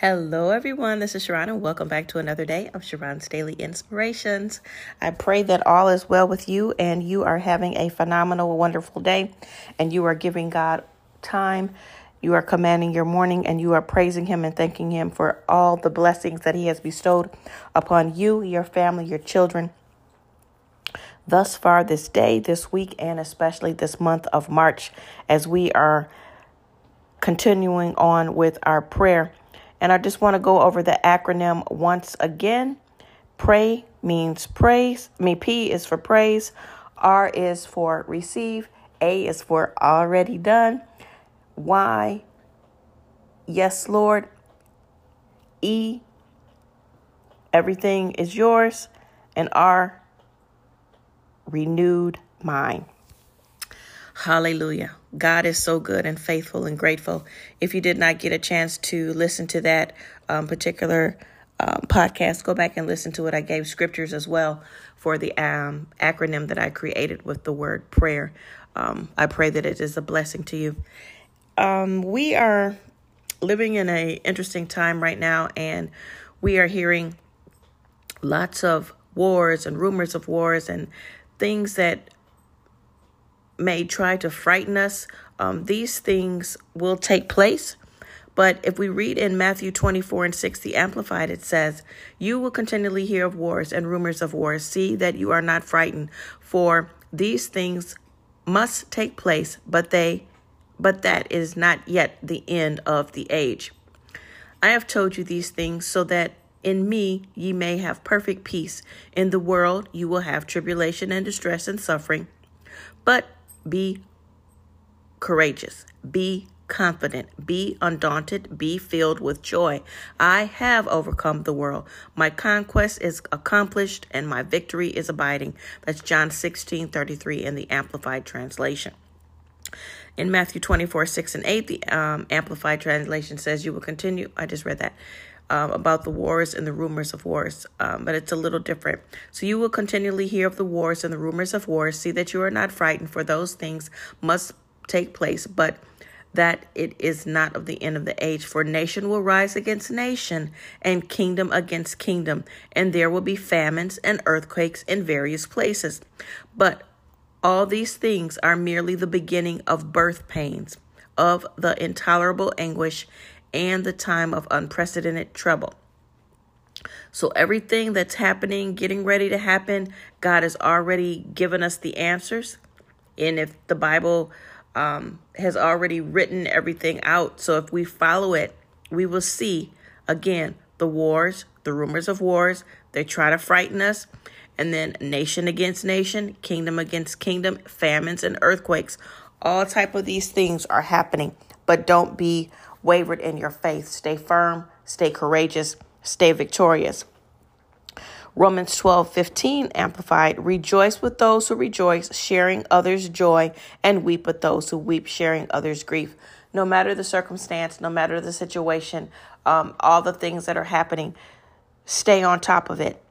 Hello, everyone. This is Sharon, and welcome back to another day of Sharon's Daily Inspirations. I pray that all is well with you and you are having a phenomenal, wonderful day, and you are giving God time. You are commanding your morning and you are praising Him and thanking Him for all the blessings that He has bestowed upon you, your family, your children. Thus far, this day, this week, and especially this month of March, as we are continuing on with our prayer and I just want to go over the acronym once again. Pray means praise. I mean, P is for praise. R is for receive. A is for already done. Y, yes, Lord. E, everything is yours. And R, renewed mind. Hallelujah. God is so good and faithful and grateful. If you did not get a chance to listen to that um, particular um, podcast, go back and listen to it. I gave scriptures as well for the um, acronym that I created with the word prayer. Um, I pray that it is a blessing to you. Um, we are living in an interesting time right now, and we are hearing lots of wars and rumors of wars and things that may try to frighten us, um, these things will take place. But if we read in Matthew 24 and 6, the Amplified, it says, You will continually hear of wars and rumors of wars. See that you are not frightened, for these things must take place, but they but that is not yet the end of the age. I have told you these things so that in me ye may have perfect peace. In the world you will have tribulation and distress and suffering. But be courageous. Be confident. Be undaunted. Be filled with joy. I have overcome the world. My conquest is accomplished and my victory is abiding. That's John 16 33 in the Amplified Translation. In Matthew 24, 6 and 8, the um, Amplified Translation says, You will continue. I just read that um, about the wars and the rumors of wars, um, but it's a little different. So you will continually hear of the wars and the rumors of wars. See that you are not frightened, for those things must take place, but that it is not of the end of the age. For nation will rise against nation, and kingdom against kingdom, and there will be famines and earthquakes in various places. But all these things are merely the beginning of birth pains, of the intolerable anguish and the time of unprecedented trouble. So, everything that's happening, getting ready to happen, God has already given us the answers. And if the Bible um, has already written everything out, so if we follow it, we will see again the wars, the rumors of wars. They try to frighten us. And then nation against nation, kingdom against kingdom, famines and earthquakes. All type of these things are happening. But don't be wavered in your faith. Stay firm, stay courageous, stay victorious. Romans 12, 15 amplified, rejoice with those who rejoice, sharing others' joy, and weep with those who weep, sharing others' grief. No matter the circumstance, no matter the situation, um, all the things that are happening, stay on top of it.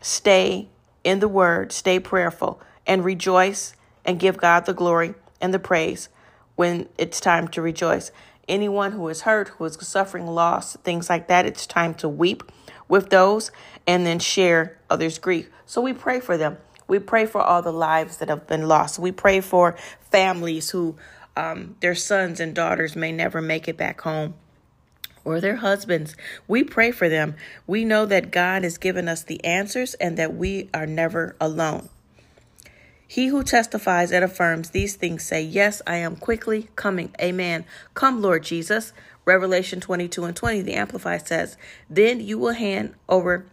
Stay in the word, stay prayerful, and rejoice and give God the glory and the praise when it's time to rejoice anyone who is hurt, who is suffering loss, things like that. It's time to weep with those and then share others' grief. So we pray for them. We pray for all the lives that have been lost. We pray for families who um, their sons and daughters may never make it back home or their husbands. We pray for them. We know that God has given us the answers and that we are never alone. He who testifies and affirms these things say, Yes, I am quickly coming. Amen. Come, Lord Jesus. Revelation 22 and 20, the Amplified says, Then you will hand over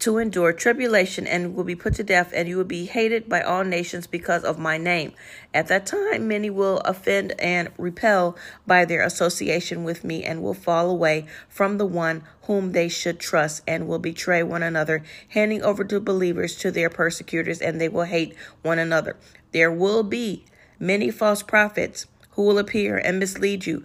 to endure tribulation and will be put to death, and you will be hated by all nations because of my name. At that time, many will offend and repel by their association with me and will fall away from the one whom they should trust and will betray one another, handing over to believers to their persecutors, and they will hate one another. There will be many false prophets who will appear and mislead you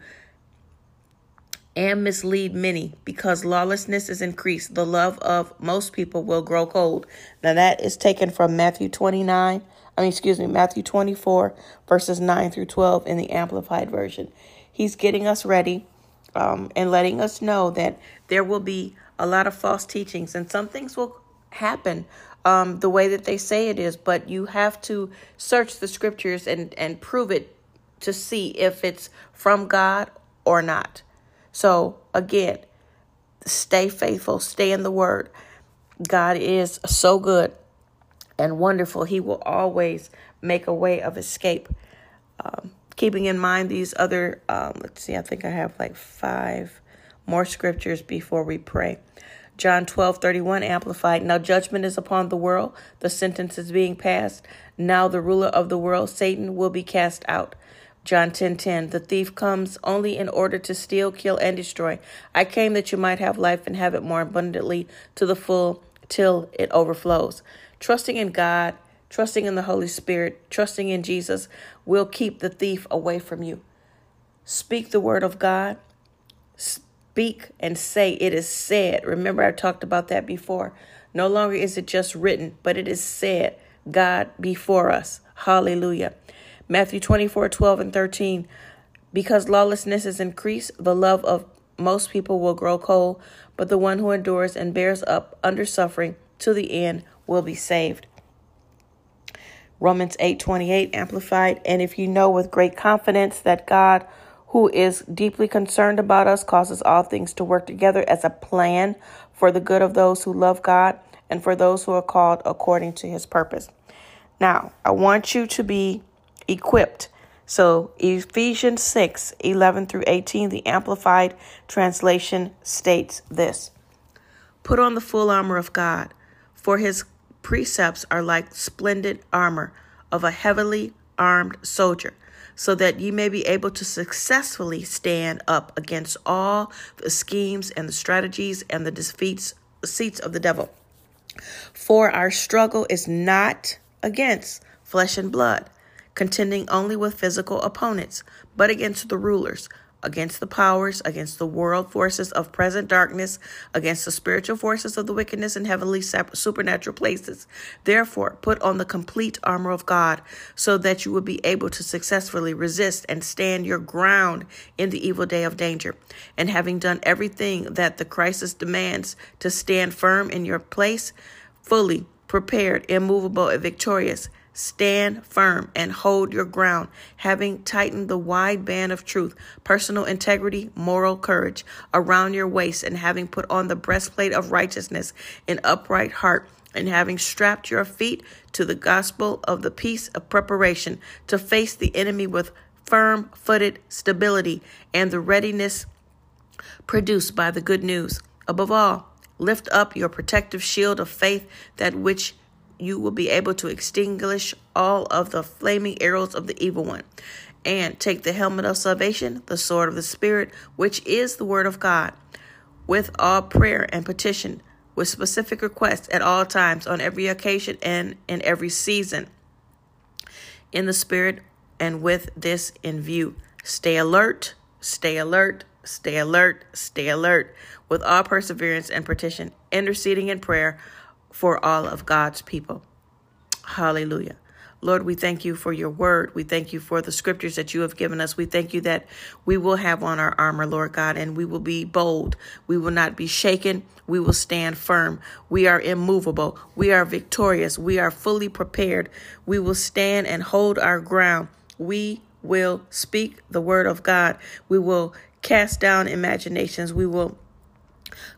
and mislead many because lawlessness is increased. The love of most people will grow cold. Now, that is taken from Matthew 29, I mean, excuse me, Matthew 24, verses 9 through 12 in the Amplified Version. He's getting us ready um, and letting us know that there will be a lot of false teachings and some things will happen um, the way that they say it is, but you have to search the scriptures and, and prove it to see if it's from God or not. So, again, stay faithful, stay in the word. God is so good and wonderful. He will always make a way of escape. Um, keeping in mind these other, um, let's see, I think I have like five more scriptures before we pray. John 12, 31 amplified. Now judgment is upon the world. The sentence is being passed. Now the ruler of the world, Satan, will be cast out. John 10, 10. The thief comes only in order to steal, kill, and destroy. I came that you might have life and have it more abundantly to the full till it overflows. Trusting in God, trusting in the Holy Spirit, trusting in Jesus will keep the thief away from you. Speak the word of God. Speak and say, It is said. Remember, I talked about that before. No longer is it just written, but it is said, God before us. Hallelujah. Matthew 24, 12, and 13. Because lawlessness is increased, the love of most people will grow cold, but the one who endures and bears up under suffering to the end will be saved. Romans 8:28 amplified and if you know with great confidence that God who is deeply concerned about us causes all things to work together as a plan for the good of those who love God and for those who are called according to his purpose. Now, I want you to be equipped. So, Ephesians 6 11 through 18, the Amplified Translation states this Put on the full armor of God, for his precepts are like splendid armor of a heavily armed soldier, so that ye may be able to successfully stand up against all the schemes and the strategies and the defeats seats of the devil. For our struggle is not against flesh and blood, contending only with physical opponents, but against the rulers against the powers, against the world forces of present darkness, against the spiritual forces of the wickedness in heavenly supernatural places. Therefore, put on the complete armor of God so that you will be able to successfully resist and stand your ground in the evil day of danger. And having done everything that the crisis demands to stand firm in your place, fully prepared, immovable, and victorious, Stand firm and hold your ground, having tightened the wide band of truth, personal integrity, moral courage around your waist, and having put on the breastplate of righteousness, an upright heart, and having strapped your feet to the gospel of the peace of preparation to face the enemy with firm footed stability and the readiness produced by the good news. Above all, lift up your protective shield of faith, that which you will be able to extinguish all of the flaming arrows of the evil one. And take the helmet of salvation, the sword of the Spirit, which is the word of God, with all prayer and petition, with specific requests at all times, on every occasion, and in every season. In the Spirit, and with this in view, stay alert, stay alert, stay alert, stay alert, with all perseverance and petition, interceding in prayer for all of God's people. Hallelujah. Lord, we thank you for your word. We thank you for the scriptures that you have given us. We thank you that we will have on our armor, Lord God, and we will be bold. We will not be shaken. We will stand firm. We are immovable. We are victorious. We are fully prepared. We will stand and hold our ground. We will speak the word of God. We will cast down imaginations. We will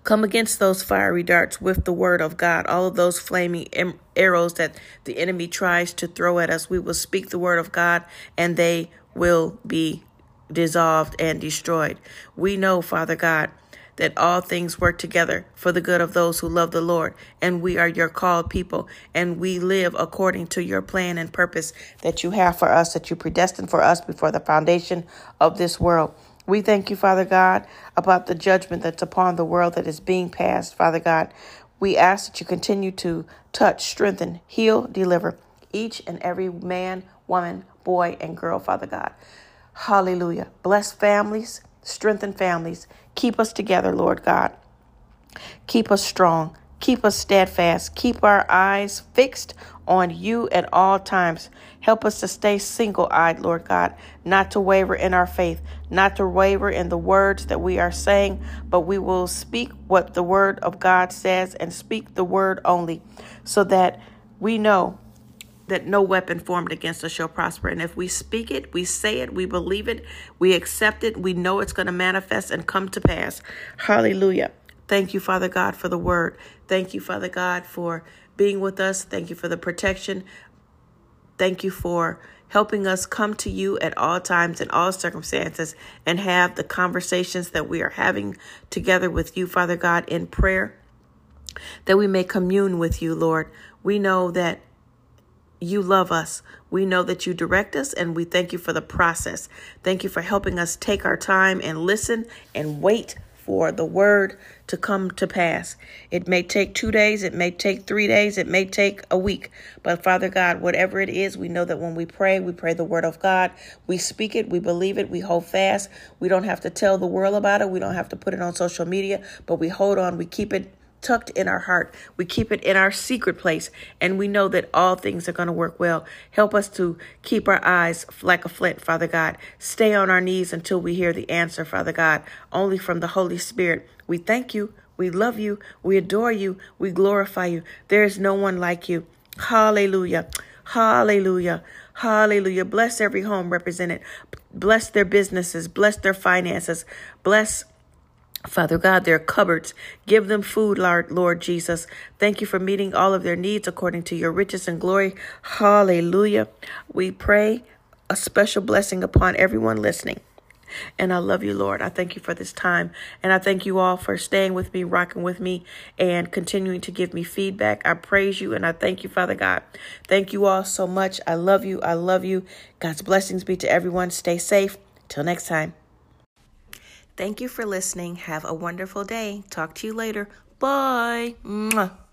Come against those fiery darts with the word of God, all of those flaming arrows that the enemy tries to throw at us. We will speak the word of God and they will be dissolved and destroyed. We know, Father God, that all things work together for the good of those who love the Lord, and we are your called people, and we live according to your plan and purpose that you have for us, that you predestined for us before the foundation of this world. We thank you, Father God, about the judgment that's upon the world that is being passed, Father God. We ask that you continue to touch, strengthen, heal, deliver each and every man, woman, boy, and girl, Father God. Hallelujah. Bless families, strengthen families. Keep us together, Lord God. Keep us strong. Keep us steadfast. Keep our eyes fixed on you at all times. Help us to stay single eyed, Lord God, not to waver in our faith, not to waver in the words that we are saying, but we will speak what the word of God says and speak the word only, so that we know that no weapon formed against us shall prosper. And if we speak it, we say it, we believe it, we accept it, we know it's going to manifest and come to pass. Hallelujah. Thank you, Father God, for the word. Thank you, Father God, for being with us. Thank you for the protection. Thank you for helping us come to you at all times in all circumstances and have the conversations that we are having together with you, Father God, in prayer, that we may commune with you, Lord. We know that you love us. We know that you direct us, and we thank you for the process. Thank you for helping us take our time and listen and wait for the word to come to pass. It may take two days, it may take three days, it may take a week. But Father God, whatever it is, we know that when we pray, we pray the word of God. We speak it, we believe it, we hold fast. We don't have to tell the world about it, we don't have to put it on social media, but we hold on, we keep it tucked in our heart. We keep it in our secret place, and we know that all things are going to work well. Help us to keep our eyes like a flint, Father God. Stay on our knees until we hear the answer, Father God, only from the Holy Spirit. We thank you. We love you. We adore you. We glorify you. There is no one like you. Hallelujah. Hallelujah. Hallelujah. Bless every home represented. Bless their businesses. Bless their finances. Bless Father God, their cupboards. Give them food, Lord, Lord Jesus. Thank you for meeting all of their needs according to your riches and glory. Hallelujah. We pray a special blessing upon everyone listening. And I love you, Lord. I thank you for this time. And I thank you all for staying with me, rocking with me, and continuing to give me feedback. I praise you and I thank you, Father God. Thank you all so much. I love you. I love you. God's blessings be to everyone. Stay safe. Till next time. Thank you for listening. Have a wonderful day. Talk to you later. Bye. Mwah.